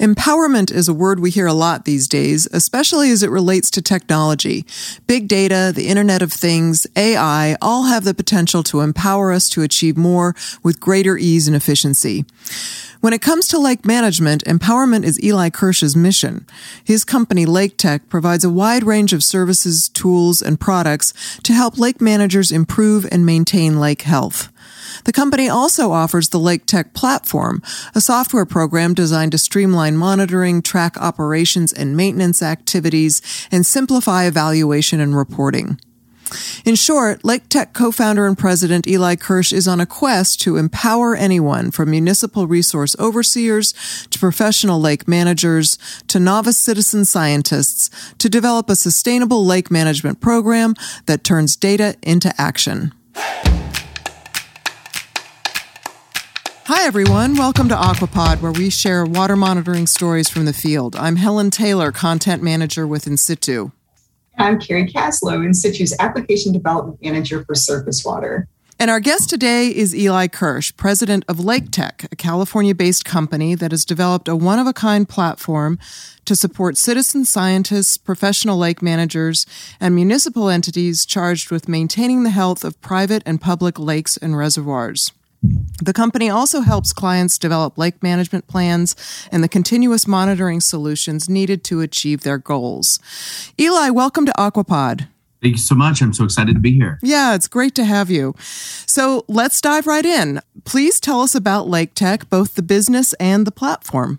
Empowerment is a word we hear a lot these days, especially as it relates to technology. Big data, the Internet of Things, AI all have the potential to empower us to achieve more with greater ease and efficiency. When it comes to lake management, empowerment is Eli Kirsch's mission. His company, Lake Tech, provides a wide range of services, tools, and products to help lake managers improve and maintain lake health. The company also offers the Lake Tech platform, a software program designed to streamline monitoring, track operations and maintenance activities, and simplify evaluation and reporting. In short, Lake Tech co-founder and president Eli Kirsch is on a quest to empower anyone from municipal resource overseers to professional lake managers to novice citizen scientists to develop a sustainable lake management program that turns data into action. Hi, everyone. Welcome to Aquapod, where we share water monitoring stories from the field. I'm Helen Taylor, content manager with In-Situ. I'm Carrie Caslow, In-Situ's application development manager for surface water. And our guest today is Eli Kirsch, president of Lake Tech, a California based company that has developed a one of a kind platform to support citizen scientists, professional lake managers, and municipal entities charged with maintaining the health of private and public lakes and reservoirs. The company also helps clients develop lake management plans and the continuous monitoring solutions needed to achieve their goals. Eli, welcome to Aquapod. Thank you so much. I'm so excited to be here. Yeah, it's great to have you. So let's dive right in. Please tell us about Lake Tech, both the business and the platform.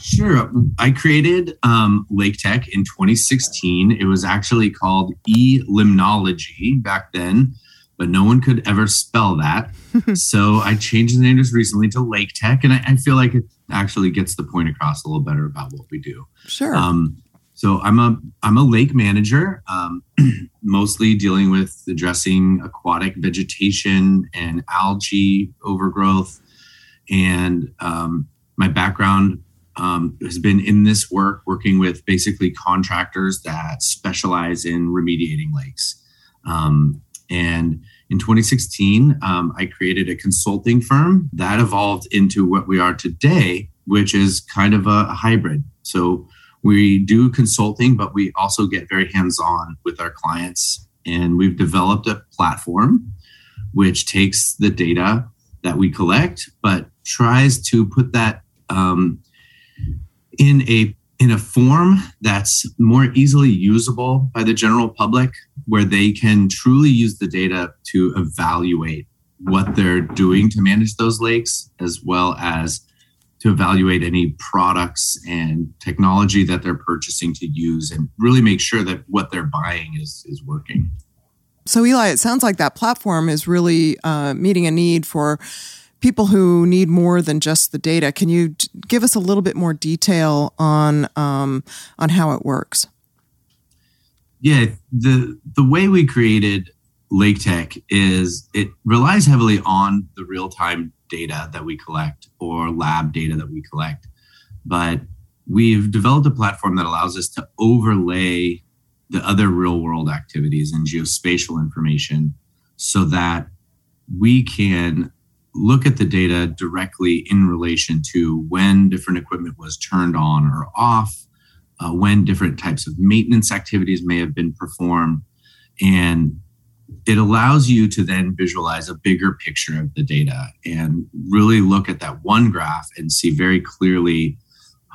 Sure. I created um, Lake Tech in 2016. It was actually called E Limnology back then but no one could ever spell that. so I changed the name just recently to Lake Tech, and I, I, feel like it actually gets the point across a little better about what we do. Sure. Um, so I'm a I'm a lake manager, um, mostly dealing with addressing aquatic vegetation and algae overgrowth, and um, my background um, has been in this work, working with basically contractors that specialize in remediating lakes. Um, and in 2016, um, I created a consulting firm that evolved into what we are today, which is kind of a, hybrid. So we do consulting, but we also get very hands on with our clients. And we've developed a platform which takes the data that we collect, but tries to put that um, in a in a form that's more easily usable by the general public, where they can truly use the data to evaluate what they're doing to manage those lakes, as well as to evaluate any products and technology that they're purchasing to use and really make sure that what they're buying is, is working. So, Eli, it sounds like that platform is really uh, meeting a need for people who need more than just the data. Can you give us a little bit more detail on um, on how it works? Yeah, the the way we created Lake Tech is it relies heavily on the real time data that we collect or lab data that we collect, but we've developed a platform that allows us to overlay the other real world activities and geospatial information so that we can look at the data directly in relation to when different equipment was turned on or off, uh, when different types of maintenance activities may have been performed. And it allows you to then visualize a bigger picture of the data and really look at that one graph and see very clearly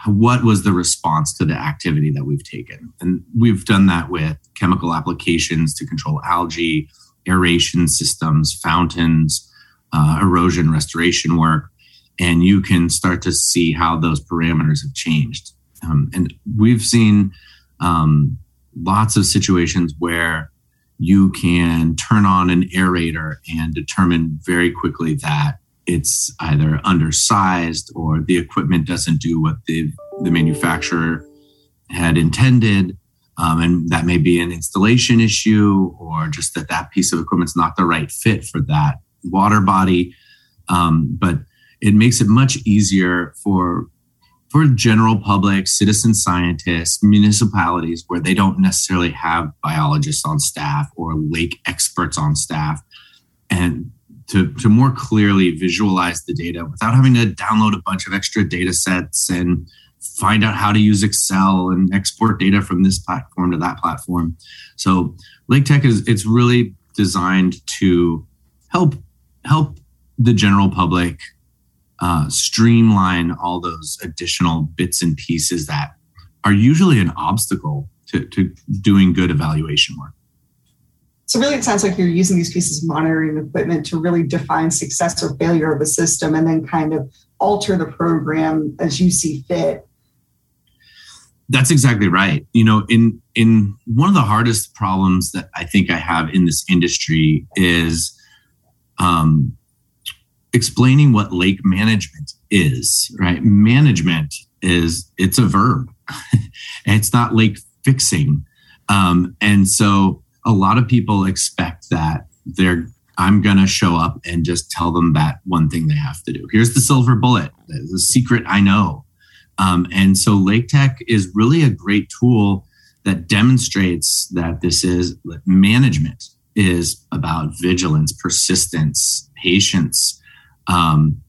what was the response to the activity that we've taken. And we've done that with chemical applications to control algae, aeration systems, fountains uh, erosion restoration work, and you can start to see how those parameters have changed. Um, and we've seen um, lots of situations where you can turn on an aerator and determine very quickly that it's either undersized or the equipment doesn't do what the, the manufacturer had intended. Um, and that may be an installation issue or just that that piece of equipment's not the right fit for that water body. Um, but it makes it much easier for for general public, citizen scientists, municipalities where they don't necessarily have biologists on staff or lake experts on staff. And to, to more clearly visualize the data without having to download a bunch of extra data sets and find out how to use Excel and export data from this platform to that platform. So Lake Tech is it's really designed to help help the general public uh, streamline all those additional bits and pieces that are usually an obstacle to, to doing good evaluation work. So really, it sounds like you're using these pieces of monitoring equipment to really define success or failure of a system, and then kind of alter the program as you see fit. That's exactly right. You know, in in one of the hardest problems that I think I have in this industry is um, explaining what lake management is. Right, management is it's a verb. and it's not lake fixing, um, and so a lot of people expect that they're I'm going to show up and just tell them that one thing they have to do. Here's the silver bullet, the secret I know. Um, and so Lake Tech is really a great tool that demonstrates that this is management is about vigilance, persistence, patience, um,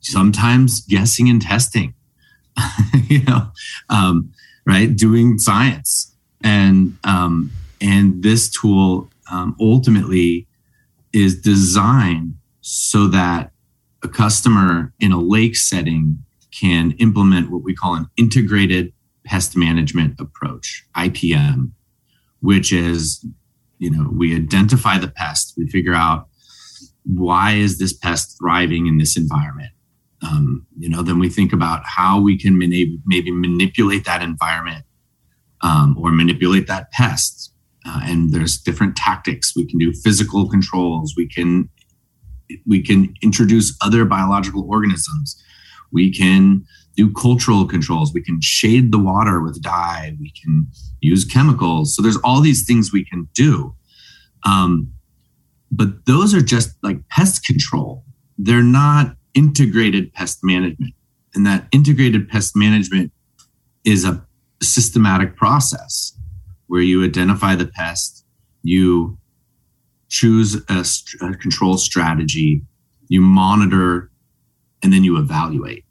sometimes guessing and testing, you know, um, right? Doing science. And um, and this tool um, ultimately is designed so that a customer in a lake setting can implement what we call an integrated pest management approach, IPM, which is, you know, we identify the pest, we figure out why is this pest thriving in this environment. Um, you know, then we think about how we can maybe, maybe manipulate that environment um, or manipulate that pest. Uh, and there's different tactics. We can do physical controls. We can we can introduce other biological organisms. We can do cultural controls. We can shade the water with dye. We can use chemicals. So there's all these things we can do. Um, but those are just like pest control. They're not integrated pest management. And that integrated pest management is a systematic process where you identify the pest, you choose a, a control strategy, you monitor, and then you evaluate.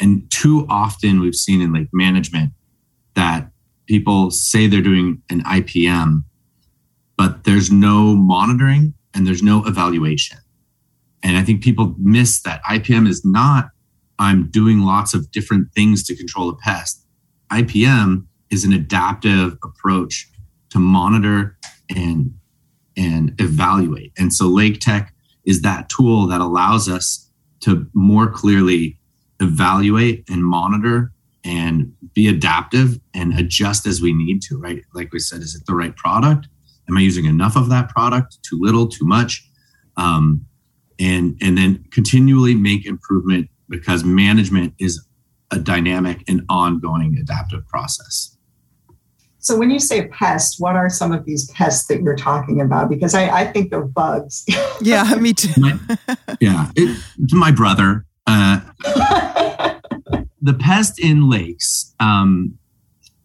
And too often we've seen in lake management that people say they're doing an IPM, but there's no monitoring and there's no evaluation. And I think people miss that IPM is not, I'm doing lots of different things to control a pest. IPM is an adaptive approach to monitor and and evaluate. And so Lake Tech is that tool that allows us to more clearly evaluate and monitor and be adaptive and adjust as we need to, right? Like we said, is it the right product? Am I using enough of that product? Too little, too much? Um, and and then continually make improvement because management is a dynamic and ongoing adaptive process. So when you say pest, what are some of these pests that you're talking about? Because I, I think of bugs. yeah, me too. my, yeah, it, my brother. Uh, the pest in lakes, um,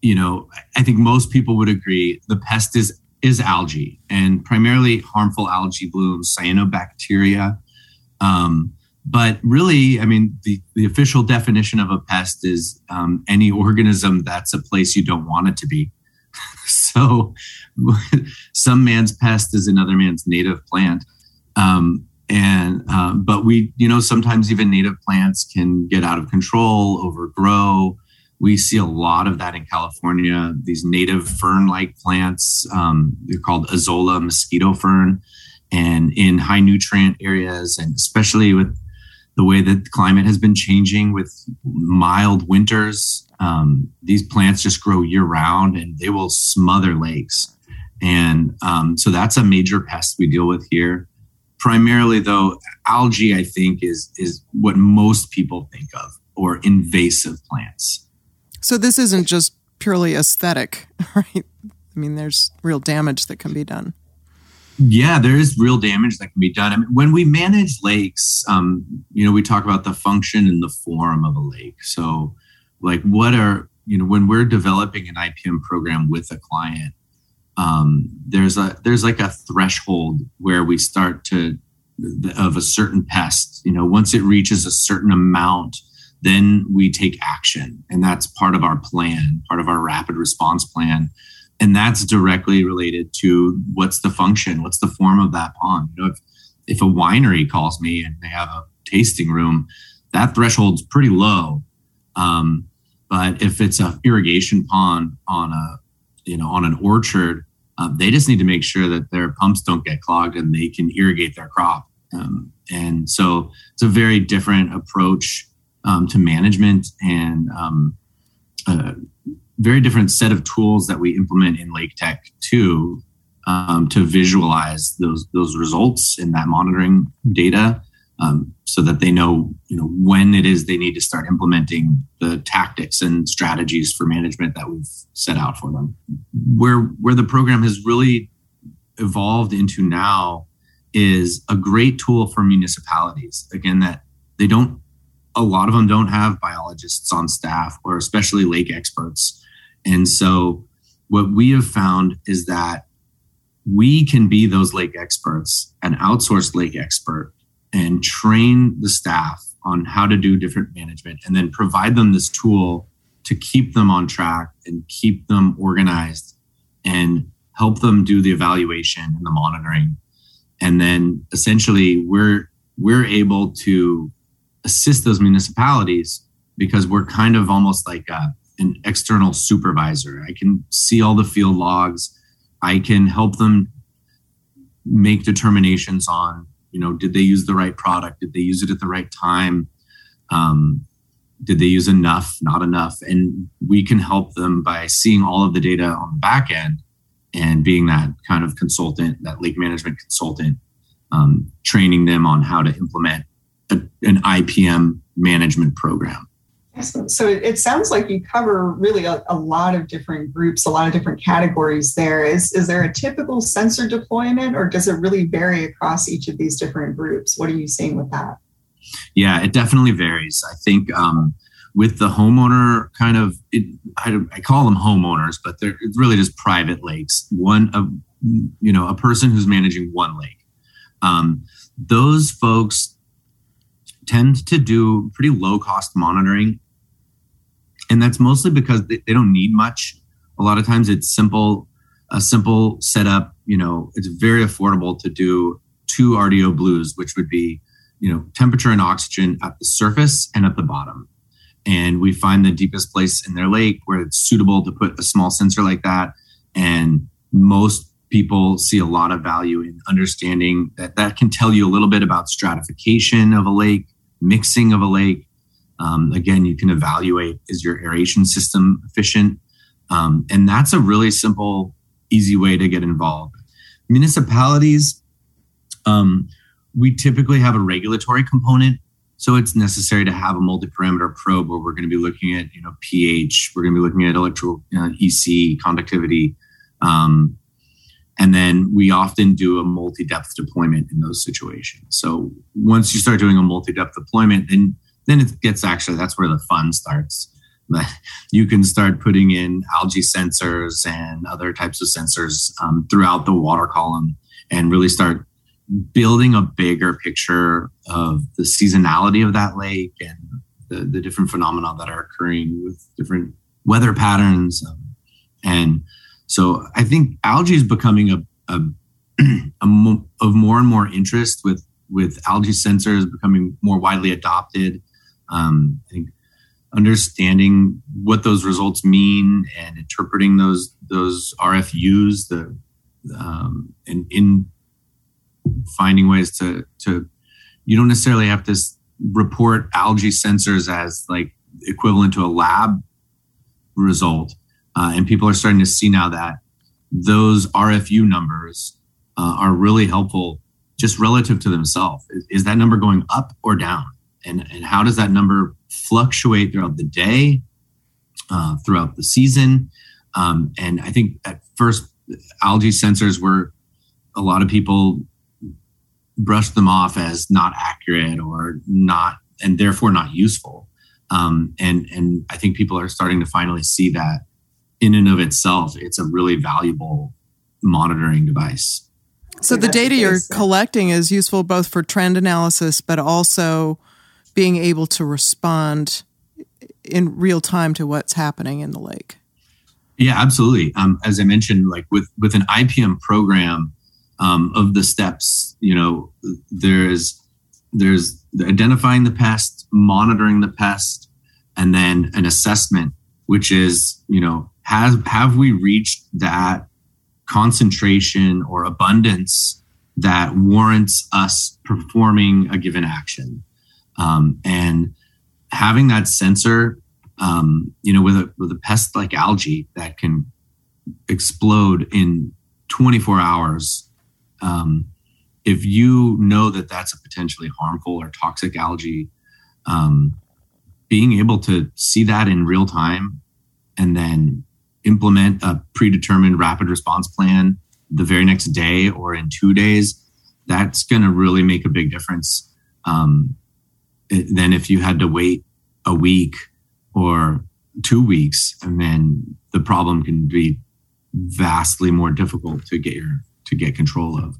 you know, I think most people would agree the pest is is algae and primarily harmful algae blooms, cyanobacteria. Um, but really, I mean, the, the official definition of a pest is um, any organism that's a place you don't want it to be. so some man's pest is another man's native plant. Um, and um, but we, you know, sometimes even native plants can get out of control, overgrow. We see a lot of that in California. These native fern-like plants, um, they're called Azolla mosquito fern, and in high nutrient areas, and especially with the way that the climate has been changing with mild winters. Um, these plants just grow year round and they will smother lakes. And um, so that's a major pest we deal with here. Primarily, though, algae, I think, is, is what most people think of or invasive plants. So this isn't just purely aesthetic, right? I mean, there's real damage that can be done. Yeah, there is real damage that can be done. I mean, when we manage lakes, um, you know, we talk about the function and the form of a lake. So, like, what are you know when we're developing an IPM program with a client, um, there's a there's like a threshold where we start to of a certain pest. You know, once it reaches a certain amount, then we take action, and that's part of our plan, part of our rapid response plan, and that's directly related to what's the function, what's the form of that pond. You know, if if a winery calls me and they have a tasting room, that threshold's pretty low. Um, but if it's a irrigation pond on a you know on an orchard, uh, they just need to make sure that their pumps don't get clogged and they can irrigate their crop. Um, and so it's a very different approach um, to management and um, a very different set of tools that we implement in Lake Tech too um, to visualize those those results in that monitoring data um, so that they know you know when it is they need to start implementing the tactics and strategies for management that we've set out for them. Where where the program has really evolved into now is a great tool for municipalities. Again that they don't a lot of them don't have biologists on staff or especially lake experts. And so what we have found is that we can be those lake experts an outsourced lake expert and train the staff on how to do different management and then provide them this tool to keep them on track and keep them organized and help them do the evaluation and the monitoring. And then essentially we're we're able to assist those municipalities because we're kind of almost like a, an external supervisor. I can see all the field logs. I can help them make determinations on you know did they use the right product? Did they use it at the right time? Um, did they use enough? Not enough. And we can help them by seeing all of the data on the back end and being that kind of consultant that lake management consultant um, training them on how to implement a, an ipm management program. So it sounds like you cover really a, a, lot of different groups, a lot of different categories there. Is, is there a typical sensor deployment or does it really vary across each of these different groups? What are you seeing with that? Yeah, it definitely varies. I think um, with the homeowner kind of, it, I, I, call them homeowners, but they're really just private lakes. One, a, you know, a person who's managing one lake. Um, those folks tend to do pretty low cost monitoring and that's mostly because they, they don't need much. A lot of times it's simple a simple setup you know it's very affordable to do two rdo blues which would be you know temperature and oxygen at the surface and at the bottom. And we find the deepest place in their lake where it's suitable to put a small sensor like that. And most people see a lot of value in understanding that that can tell you a little bit about stratification of a lake mixing of a lake um, again, you can evaluate is your aeration system efficient? Um, and that's a really simple, easy way to get involved. Municipalities, um, we typically have a regulatory component. So it's necessary to have a multi-parameter probe where we're going to be looking at, you know, pH, we're going to be looking at electrical uh, EC conductivity, um, and then we often do a multi-depth deployment in those situations. So once you start doing a multi-depth deployment, then then it gets actually that's where the fun starts. You can start putting in algae sensors and other types of sensors um, throughout the water column and really start building a bigger picture of the seasonality of that lake and the, the different phenomena that are occurring with different weather patterns. Um, and so i think algae is becoming a, a, a mo- of more and more interest with with algae sensors becoming more widely adopted um, I think understanding what those results mean and interpreting those those RFUs, the um, and in finding ways to to you don't necessarily have to report algae sensors as like equivalent to a lab result, uh, and people are starting to see now that those RFU numbers uh, are really helpful just relative to themselves. Is, is that number going up or down? And, and how does that number fluctuate throughout the day, uh, throughout the season? Um, and I think at first, algae sensors were a lot of people brushed them off as not accurate or not, and therefore not useful. Um, and and I think people are starting to finally see that in and of itself, it's a really valuable monitoring device. So the data you're collecting is useful both for trend analysis, but also being able to respond in real time to what's happening in the lake. Yeah, absolutely. Um, as I mentioned, like with with an IPM program um, of the steps, you know, there's there's identifying the pest, monitoring the pest, and then an assessment, which is you know have have we reached that concentration or abundance that warrants us performing a given action. Um, and having that sensor, um, you know, with a with a pest like algae that can explode in 24 hours, um, if you know that that's a potentially harmful or toxic algae, um, being able to see that in real time and then implement a predetermined rapid response plan the very next day or in two days, that's going to really make a big difference. Um, than if you had to wait a week or two weeks, and then the problem can be vastly more difficult to get your to get control of.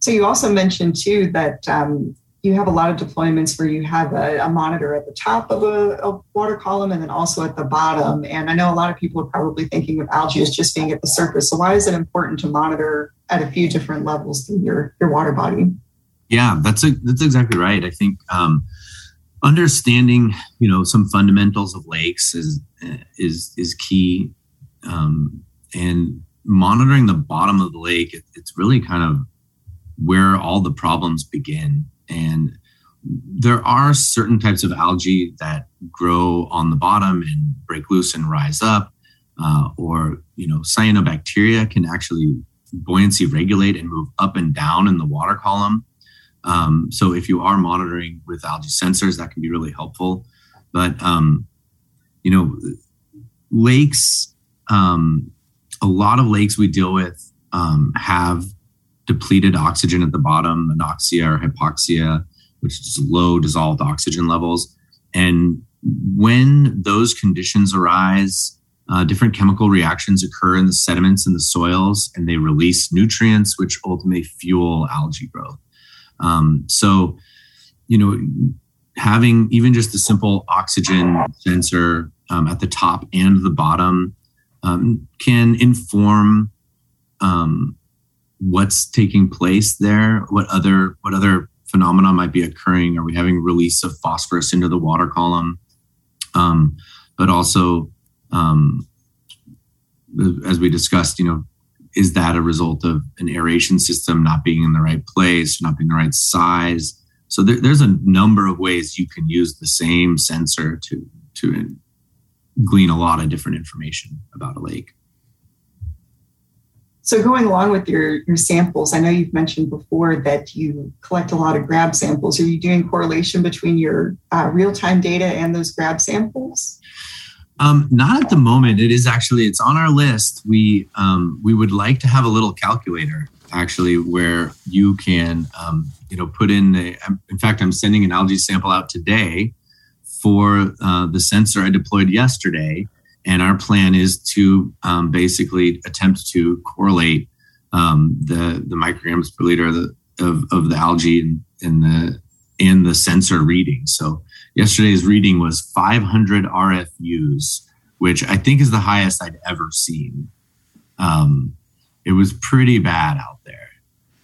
So you also mentioned too that um, you have a lot of deployments where you have a, a monitor at the top of a, a, water column and then also at the bottom. And I know a lot of people are probably thinking of algae as just being at the surface. So why is it important to monitor at a few different levels through your, your water body? Yeah, that's a, that's exactly right. I think um, understanding you know some fundamentals of lakes is is is key, um, and monitoring the bottom of the lake. It, it's really kind of where all the problems begin and there are certain types of algae that grow on the bottom and break loose and rise up, uh, or you know, cyanobacteria can actually buoyancy regulate and move up and down in the water column. Um, so if you are monitoring with algae sensors, that can be really helpful. But um, you know, lakes, um, a lot of lakes we deal with um, have depleted oxygen at the bottom, anoxia or hypoxia, which is low dissolved oxygen levels. And when those conditions arise, uh, different chemical reactions occur in the sediments and the soils, and they release nutrients, which ultimately fuel algae growth. Um, so, you know, having even just a simple oxygen sensor um, at the top and the bottom um, can inform um, what's taking place there what other what other phenomena might be occurring. Are we having release of phosphorus into the water column? Um, but also um, as we discussed you know is that a result of an aeration system not being in the right place not being the right size so there, there's a number of ways you can use the same sensor to to glean a lot of different information about a lake so going along with your, your samples, I know you've mentioned before that you collect a lot of grab samples. Are you doing correlation between your uh, real-time data and those grab samples? Um, not at the moment. It is actually it's on our list. We um, we would like to have a little calculator actually where you can um, you know put in. A, in fact, I'm sending an algae sample out today for uh, the sensor I deployed yesterday and our plan is to um, basically attempt to correlate um, the the micrograms per liter of the, of, of the algae in, in the in the sensor reading. So yesterday's reading was 500 RFUs, which I think is the highest I'd ever seen. Um, it was pretty bad out there.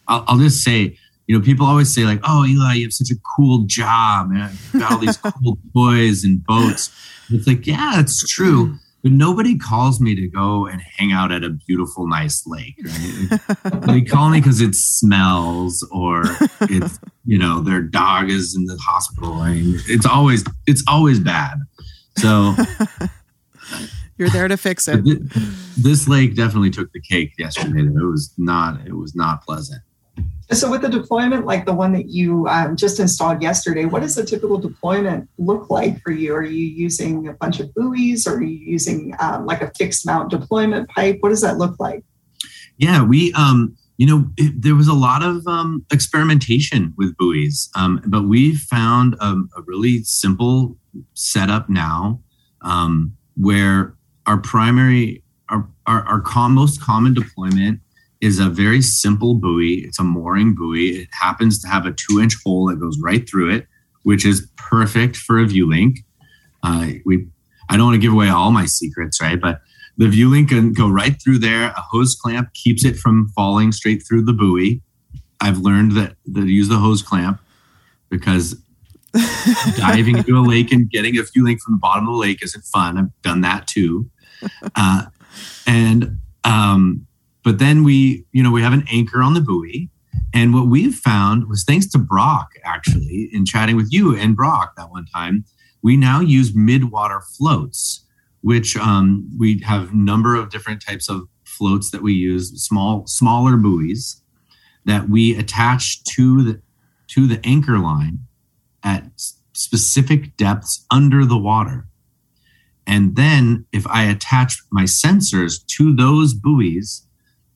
I'll, I'll, just say, you know, people always say like, "Oh, Eli, you have such a cool job, and got all these cool toys and boats." It's like, yeah, it's true but nobody calls me to go and hang out at a beautiful, nice lake. Right? they call me because it smells or it's you know their dog is in the hospital. I mean, it's always it's always bad. So you're there to fix it. This lake definitely took the cake yesterday. It was not it was not pleasant. So, with the deployment like the one that you um, just installed yesterday, what does a typical deployment look like for you? Are you using a bunch of buoys? Or are you using um, like a fixed mount deployment pipe? What does that look like? Yeah, we, um, you know, it, there was a lot of um, experimentation with buoys, um, but we found a, a, really simple setup now um, where our primary, our, our, our com- most common deployment is a very simple buoy. It's a mooring buoy. It happens to have a two inch hole that goes right through it, which is perfect for a VuLink. Uh, we, I don't want to give away all my secrets, right? But the VuLink can go right through there. A hose clamp keeps it from falling straight through the buoy. I've learned that, that use the hose clamp because diving into a lake and getting a VuLink from the bottom of the lake isn't fun. I've done that too. Uh, and um, but then we, you know, we have an anchor on the buoy. And what we've found was thanks to Brock, actually, in chatting with you and Brock that one time, we now use mid-water floats, which um, we have number of different types of floats that we use, small, smaller buoys that we attach to the to the anchor line at specific depths under the water. And then if I attach my sensors to those buoys,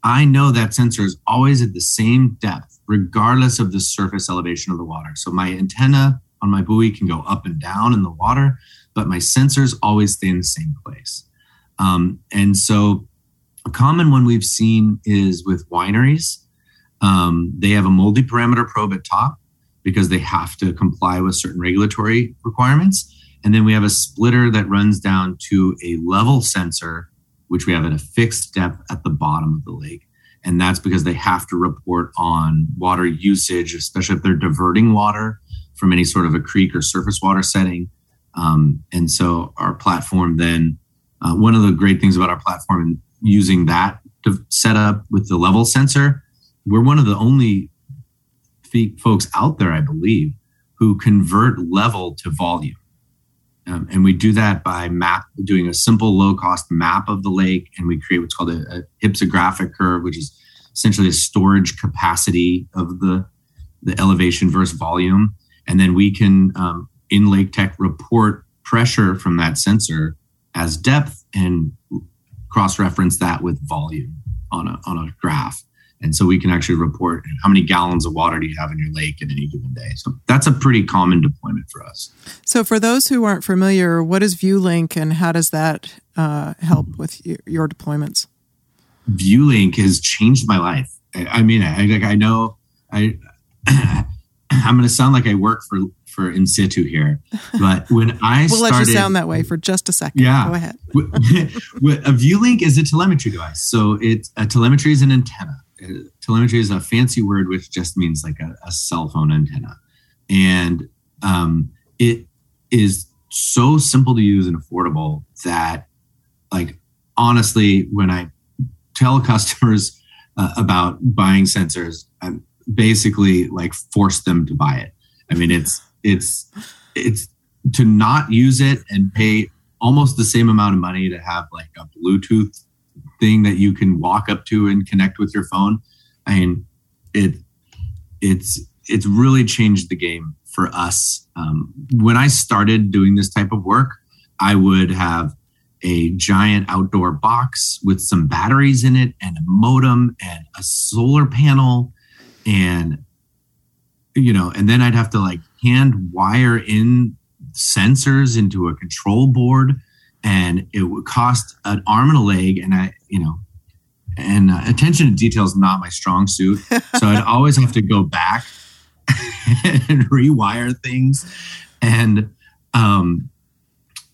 I know that sensor is always at the same depth, regardless of the surface elevation of the water. So my antenna on my buoy can go up and down in the water, but my sensors always stay in the same place. Um, and so a common one we've seen is with wineries. Um, they have a multi parameter probe at top because they have to comply with certain regulatory requirements. And then we have a splitter that runs down to a level sensor, which we have at a fixed depth at the bottom of the lake. And that's because they have to report on water usage, especially if they're diverting water from any sort of a creek or surface water setting. Um, and so our platform then, uh, one of the great things about our platform and using that to set up with the level sensor, we're one of the only folks out there, I believe, who convert level to volume. Um, and we do that by map doing a simple low cost map of the lake and we create what's called a, a hypsographic curve which is essentially a storage capacity of the the elevation versus volume and then we can um, in lake tech report pressure from that sensor as depth and cross reference that with volume on a, on a graph and so we can actually report how many gallons of water do you have in your lake in any given day. So that's a pretty common deployment for us. So for those who aren't familiar, what is VuLink and how does that uh, help with your deployments? VuLink has changed my life. I, mean, I, like I know I I'm going to sound like I work for for in situ here, but when I we'll started, let you sound that way for just a second. Yeah, go ahead. a VuLink is a telemetry device, so it's a telemetry is an antenna. Telemetry is a fancy word which just means like a, a cell phone antenna. And um, it is so simple to use and affordable that like honestly when i tell customers uh, about buying sensors i basically like force them to buy it. I mean it's it's it's to not use it and pay almost the same amount of money to have like a bluetooth thing that you can walk up to and connect with your phone. I mean, it it's it's really changed the game for us. Um, when I started doing this type of work, I would have a giant outdoor box with some batteries in it and a modem and a solar panel and you know and then i'd have to like hand wire in sensors into a control board and it would cost an arm and a leg and i you know and uh, attention to detail is not my strong suit so i'd always have to go back and rewire things and um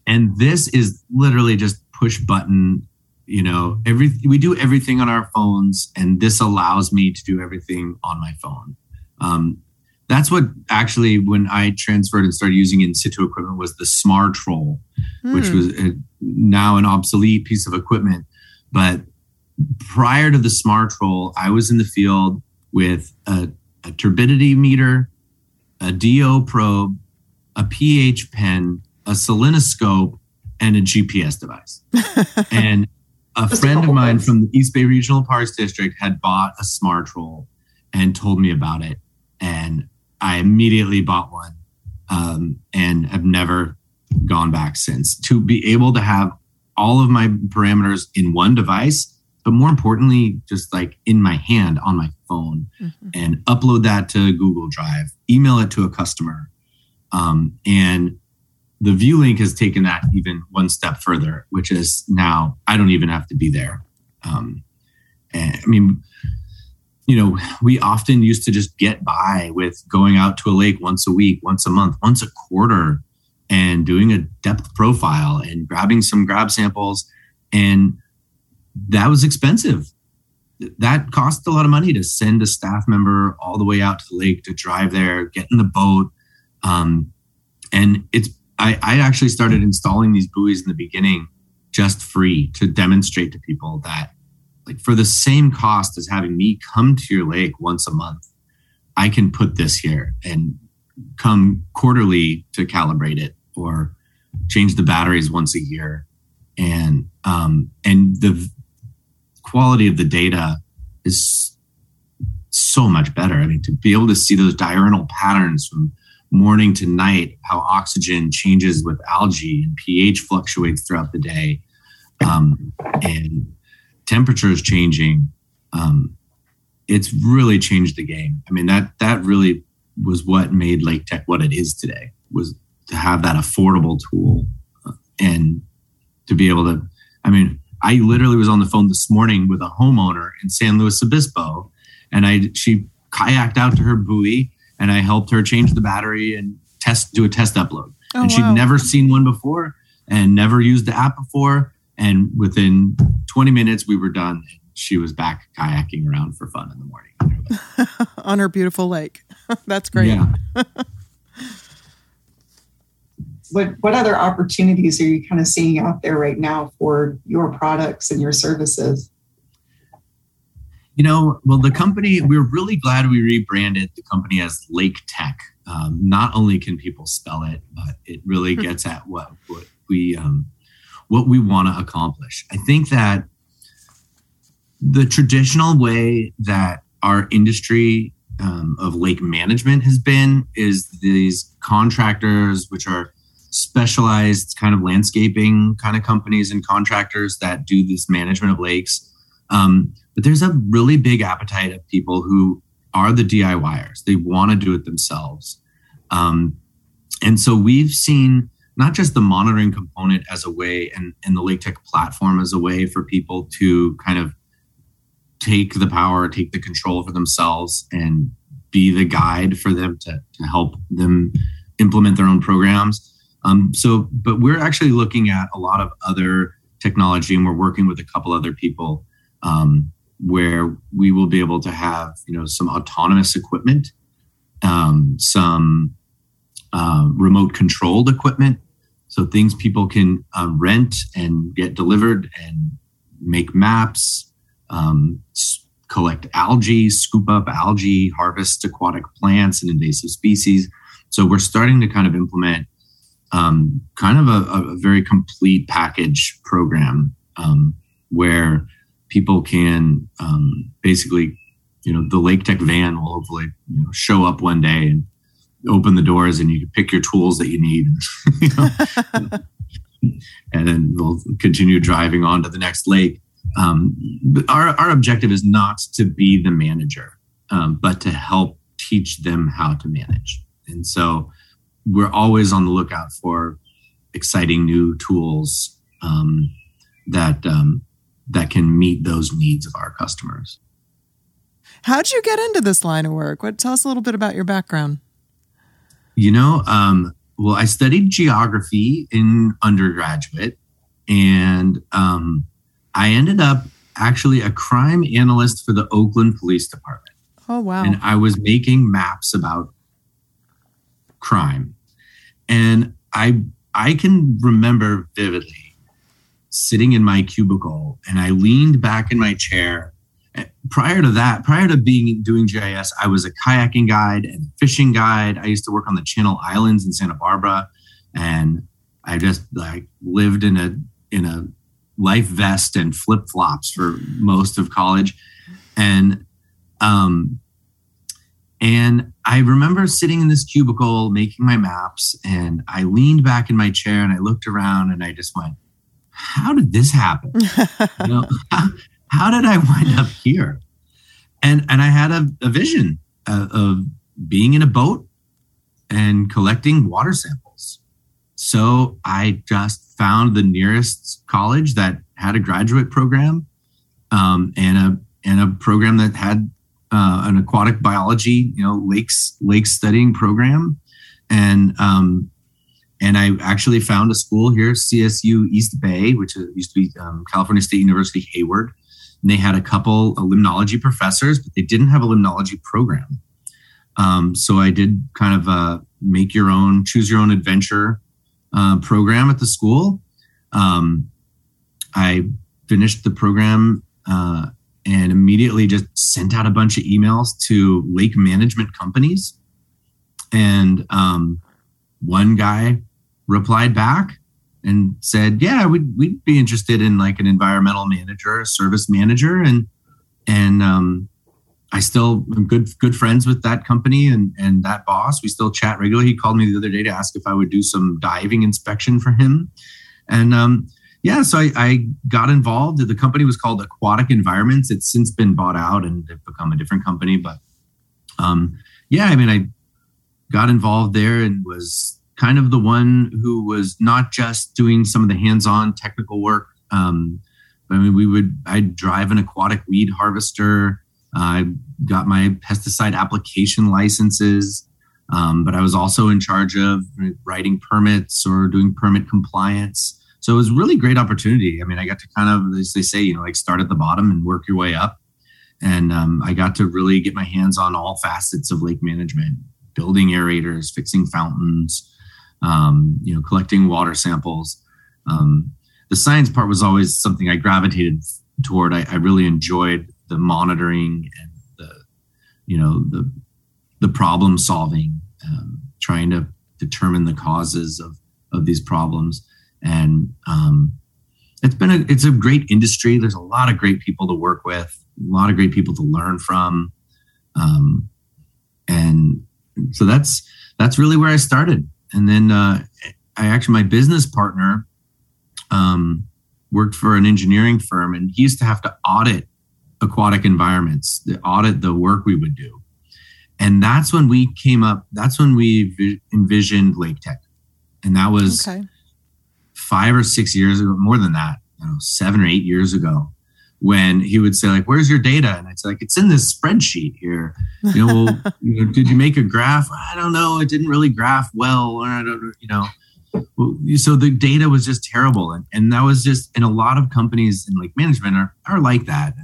and this is literally just push button you know every we do everything on our phones and this allows me to do everything on my phone. Um, that's what actually when I transferred and started using in situ equipment was the SmarTROLL, mm. which hmm. was a, now an obsolete piece of equipment. But prior to the SmarTROLL, I was in the field with a, a turbidity meter, a DO probe, a pH pen, a salinoscope, and a GPS device. and a friend of mine from the East Bay Regional Parks District had bought a SmarTROLL and told me about it. And I immediately bought one um, and have never gone back since. To be able to have all of my parameters in one device, but more importantly, just like in my hand on my phone mm-hmm. and upload that to Google Drive, email it to a customer. Um, and the VuLink has taken that even one step further, which is now I don't even have to be there. Um, and I mean, you know, we often used to just get by with going out to a lake once a week, once a month, once a quarter, and doing a depth profile and grabbing some grab samples. And that was expensive. That cost a lot of money to send a staff member all the way out to the lake to drive there, get in the boat. Um, and it's, I, I actually started installing these buoys in the beginning just free to demonstrate to people that like for the same cost as having me come to your lake once a month, I can put this here and come quarterly to calibrate it or change the batteries once a year. And um, and the quality of the data is so much better. I mean, to be able to see those diurnal patterns from morning to night, how oxygen changes with algae and pH fluctuates throughout the day, um, and temperature is changing. Um, it's really changed the game. I mean that that really was what made Lake Tech what it is today. Was to have that affordable tool uh, and to be able to. I mean, I literally was on the phone this morning with a homeowner in San Luis Obispo, and I she kayaked out to her buoy, and I helped her change the battery and test do a test upload. Oh, and she'd wow. never seen one before and never used the app before. And within 20 minutes, we were done. She was back kayaking around for fun in the morning on her beautiful lake. That's great. Yeah. what what other opportunities are you kind of seeing out there right now for your products and your services? You know, well, the company we're really glad we rebranded the company as Lake Tech. Um, not only can people spell it, but it really gets at what what we um, what we want to accomplish. I think that the traditional way that our industry um, of lake management has been is these contractors, which are specialized kind of landscaping kind of companies and contractors that do this management of lakes. Um, but there's a really big appetite of people who are the DIYers. They want to do it themselves. Um, and so we've seen not just the monitoring component as a way and, and the Lake Tech platform as a way for people to kind of take the power, take the control for themselves and be the guide for them to, to help them implement their own programs. Um, so, but we're actually looking at a lot of other technology and we're working with a couple other people um, where we will be able to have, you know, some autonomous equipment, um, some uh, remote controlled equipment. So things people can um, rent and get delivered and make maps, um, collect algae, scoop up algae, harvest aquatic plants and invasive species. So we're starting to kind of implement um, kind of a, a, very complete package program um, where people can um, basically, you know, the Lake Tech van will hopefully you know, show up one day and open the doors and you can pick your tools that you need. you know? and then we'll continue driving on to the next lake. Um, but our, our objective is not to be the manager, um, but to help teach them how to manage. And so we're always on the lookout for exciting new tools um, that um, that can meet those needs of our customers. How'd you get into this line of work? What tell us a little bit about your background? You know, um, well, I studied geography in undergraduate, and um, I ended up actually a crime analyst for the Oakland Police Department. Oh wow! And I was making maps about crime, and I I can remember vividly sitting in my cubicle, and I leaned back in my chair prior to that, prior to being doing GIS, I was a kayaking guide and fishing guide. I used to work on the Channel Islands in Santa Barbara, and I just like lived in a in a life vest and flip flops for most of college, and um, and I remember sitting in this cubicle making my maps, and I leaned back in my chair and I looked around and I just went, "How did this happen? you know, how, how did I wind up here? And and I had a, a vision uh, of being in a boat and collecting water samples. So I just found the nearest college that had a graduate program um, and a and a program that had uh, an aquatic biology, you know, lakes lake studying program, and um, and I actually found a school here, CSU East Bay, which used to be um, California State University Hayward, and they had a couple of limnology professors, but they didn't have a limnology program. Um, so I did kind of a make your own, choose your own adventure uh, program at the school. Um, I finished the program uh, and immediately just sent out a bunch of emails to lake management companies. And um, one guy replied back and said, "Yeah, we'd we'd be interested in like an environmental manager, a service manager." And and um, I still am good good friends with that company and and that boss. We still chat regularly. He called me the other day to ask if I would do some diving inspection for him, and um, yeah, so I, I, got involved. The company was called Aquatic Environments. It's since been bought out and they've become a different company. But um, yeah, I mean, I got involved there and was kind of the one who was not just doing some of the hands-on technical work. Um, I mean, we would I'd drive an aquatic weed harvester. I got my pesticide application licenses, um, but I was also in charge of writing permits or doing permit compliance. So it was really great opportunity. I mean, I got to kind of, as they say, you know, like start at the bottom and work your way up. And um, I got to really get my hands on all facets of lake management, building aerators, fixing fountains, um, you know, collecting water samples. Um, the science part was always something I gravitated toward. I, I really enjoyed the monitoring and the, you know, the the problem solving, um, trying to determine the causes of of these problems and um, it's been a it's a great industry. There's a lot of great people to work with, a lot of great people to learn from, um, and so that's that's really where I started. And then uh, I actually my business partner um, worked for an engineering firm, and he used to have to audit aquatic environments, the audit the work we would do. And that's when we came up. That's when we envisioned Lake Tech, and that was okay five or six years ago, more than that, know, seven or eight years ago, when he would say like, "Where's your data?" and it's like, "It's in this spreadsheet here." You know, well, you know, did you make a graph? I don't know. It didn't really graph well, or I don't, you know. So the data was just terrible, and, and that was just, and a lot of companies in like management are are like that.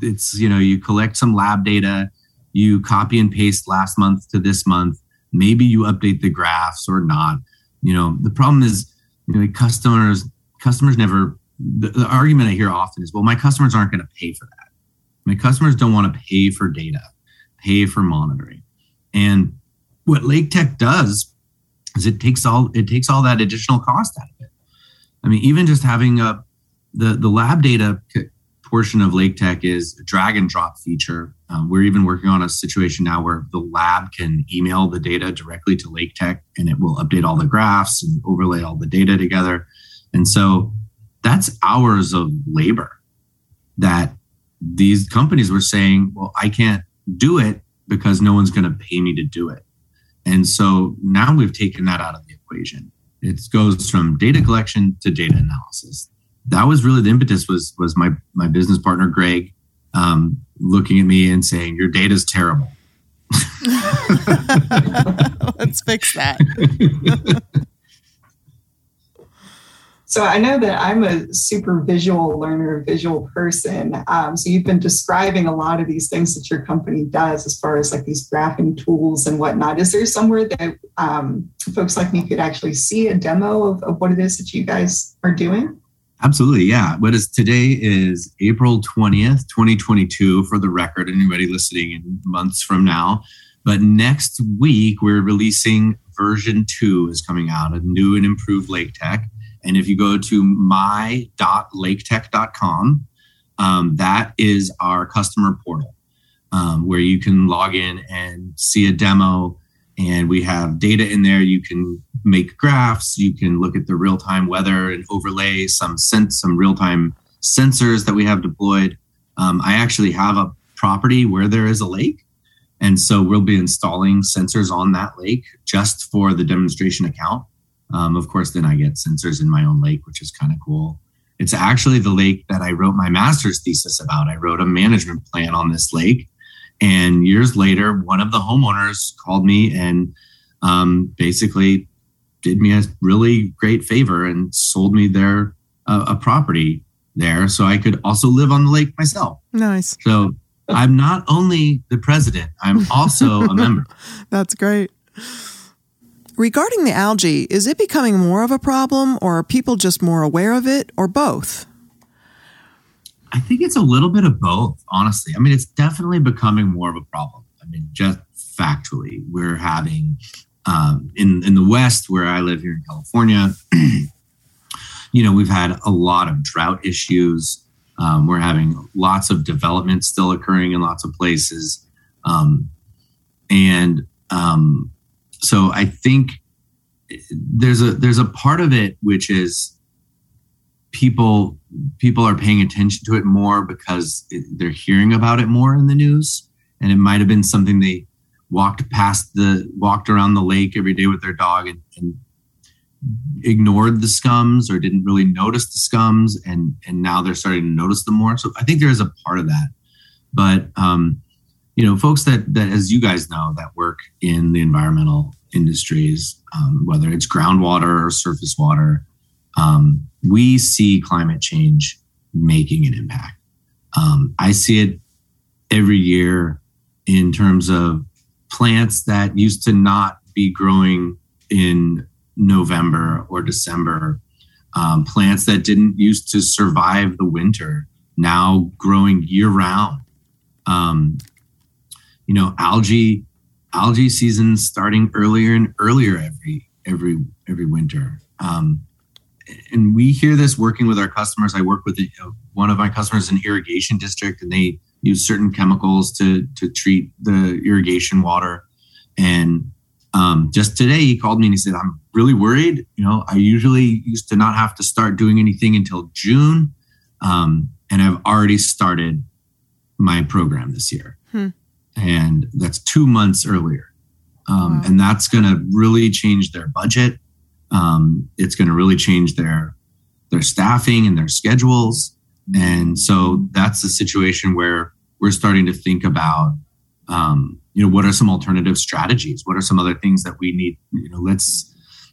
It's you know, you collect some lab data, you copy and paste last month to this month. Maybe you update the graphs or not. You know, the problem is you know, customers customers never the, the argument I hear often is, well, my customers aren't going to pay for that. My customers don't want to pay for data, pay for monitoring. And what Lake Tech does is it takes all it takes all that additional cost out of it. I mean, even just having a the the lab data portion of Lake Tech is a drag and drop feature. Um, we're even working on a situation now where the lab can email the data directly to Lake Tech and it will update all the graphs and overlay all the data together. And so that's hours of labor that these companies were saying, well, I can't do it because no one's going to pay me to do it. And so now we've taken that out of the equation. It goes from data collection to data analysis that was really the impetus was was my my business partner Greg um, looking at me and saying your data is terrible. Let's fix that. so I know that I'm a super visual learner, visual person. Um, so you've been describing a lot of these things that your company does as far as like these graphing tools and whatnot. Is there somewhere that um, folks like me could actually see a demo of, of what it is that you guys are doing? Absolutely, yeah. What is today is April 20th, 2022, for the record, anybody listening in months from now. But next week, we're releasing version two is coming out, a new and improved Lake Tech. And if you go to my.laketech.com, um, that is our customer portal um, where you can log in and see a demo and we have data in there. You can make graphs. You can look at the real time weather and overlay some sense, some real time sensors that we have deployed. Um, I actually have a property where there is a lake, and so we'll be installing sensors on that lake just for the demonstration account. Um, of course, then I get sensors in my own lake, which is kind of cool. It's actually the lake that I wrote my master's thesis about. I wrote a management plan on this lake And years later, one of the homeowners called me and um, basically did me a really great favor and sold me their uh, a property there so I could also live on the lake myself. Nice. So I'm not only the president, I'm also a member. That's great. Regarding the algae, is it becoming more of a problem or are people just more aware of it or both? I think it's a little bit of both, honestly. I mean, it's definitely becoming more of a problem. I mean, just factually, we're having um, in in the West, where I live here in California, you know, we've had a lot of drought issues. Um, we're having lots of development still occurring in lots of places, um, and um, so I think there's a there's a part of it which is people people are paying attention to it more because it, they're hearing about it more in the news, and it might have been something they walked past the walked around the lake every day with their dog and, and ignored the scums or didn't really notice the scums. And and now they're starting to notice them more. So i think there is a part of that. But um you know folks that that as you guys know that work in the environmental industries um, whether it's groundwater or surface water um, we see climate change making an impact um, i see it every year in terms of plants that used to not be growing in November or December, um, plants that didn't used to survive the winter now growing year round. Um, you know, algae algae seasons starting earlier and earlier every every every winter. Um, and we hear this working with our customers. I work with a, one of my customers in irrigation district, and they use certain chemicals to to treat the irrigation water. And um, just today, he called me and he said, "I'm really worried. You know, I usually used to not have to start doing anything until June, um, and I've already started my program this year, hmm. And that's two months earlier, um, wow. and that's going to really change their budget. Um, it's going to really change their their staffing and their schedules." And so that's the situation where we're starting to think about, um, you know, what are some alternative strategies? What are some other things that we need? You know, let's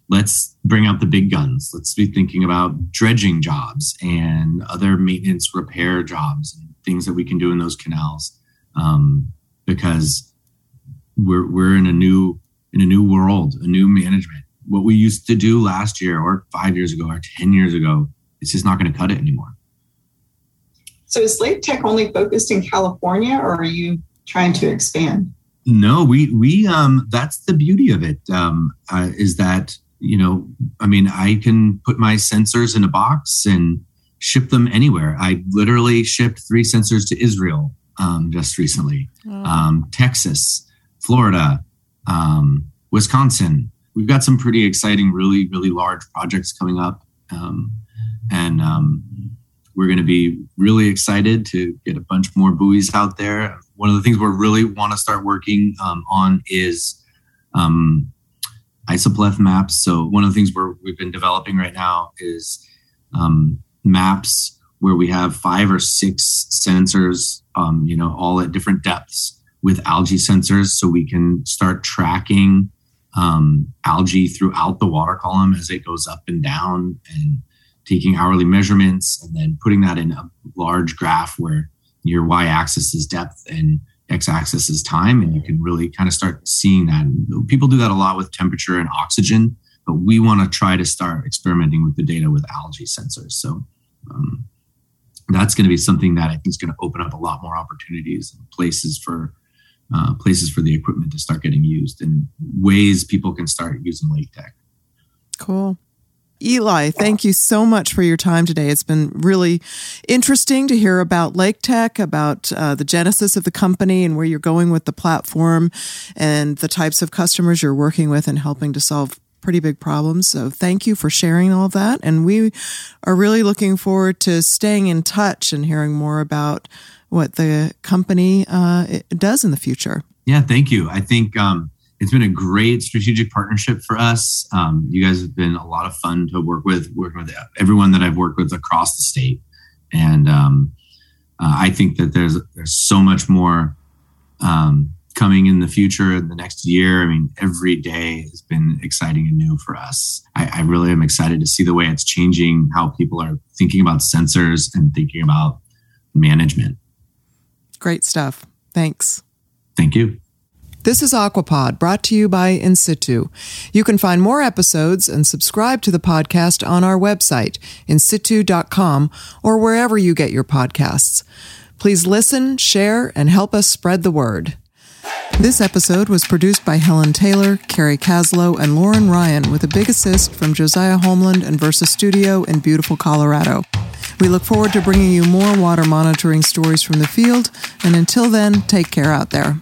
let's bring out the big guns. Let's be thinking about dredging jobs and other maintenance repair jobs and things that we can do in those canals, um, because we're we're in a new in a new world, a new management. What we used to do last year, or five years ago, or ten years ago, it's just not going to cut it anymore. So is Lake Tech only focused in California or are you trying to expand? No, we we um that's the beauty of it um uh, is that you know I mean I can put my sensors in a box and ship them anywhere. I literally shipped three sensors to Israel um, just recently, oh. um, Texas, Florida, um, Wisconsin. We've got some pretty exciting, really really large projects coming up, um, and um, we're going to be really excited to get a bunch more buoys out there. One of the things we really want to start working um, on is um, isopleth maps. So one of the things we're, we've been developing right now is um, maps where we have five or six sensors, um, you know, all at different depths with algae sensors, so we can start tracking um, algae throughout the water column as it goes up and down and taking hourly measurements and then putting that in a large graph where your y axis is depth and x axis is time. And you can really kind of start seeing that. And people do that a lot with temperature and oxygen but we want to try to start experimenting with the data with algae sensors. So um, that's going to be something that i think is going to open up a lot more opportunities and places for uh, places for the equipment to start getting used and ways people can start using lake tech cool Eli, thank you so much for your time today. It's been really interesting to hear about Lake Tech, about uh, the genesis of the company and where you're going with the platform and the types of customers you're working with and helping to solve pretty big problems. So thank you for sharing all that. And we are really looking forward to staying in touch and hearing more about what the company uh, does in the future. Yeah, thank you. I think um, it's been a great strategic partnership for us. Um, you guys have been a lot of fun to work with, working with everyone that I've worked with across the state, and um, uh, I think that there's there's so much more um, coming in the future in the next year. I mean, every day has been exciting and new for us. I, I really am excited to see the way it's changing how people are thinking about sensors and thinking about management. Great stuff. Thanks. Thank you. This is Aquapod, brought to you by In Situ. You can find more episodes and subscribe to the podcast on our website, in insitu.com, or wherever you get your podcasts. Please listen, share, and help us spread the word. This episode was produced by Helen Taylor, Carrie Caslow, and Lauren Ryan with a big assist from Josiah Homeland and Versa Studio in beautiful Colorado. We look forward to bringing you more water monitoring stories from the field, and until then, take care out there.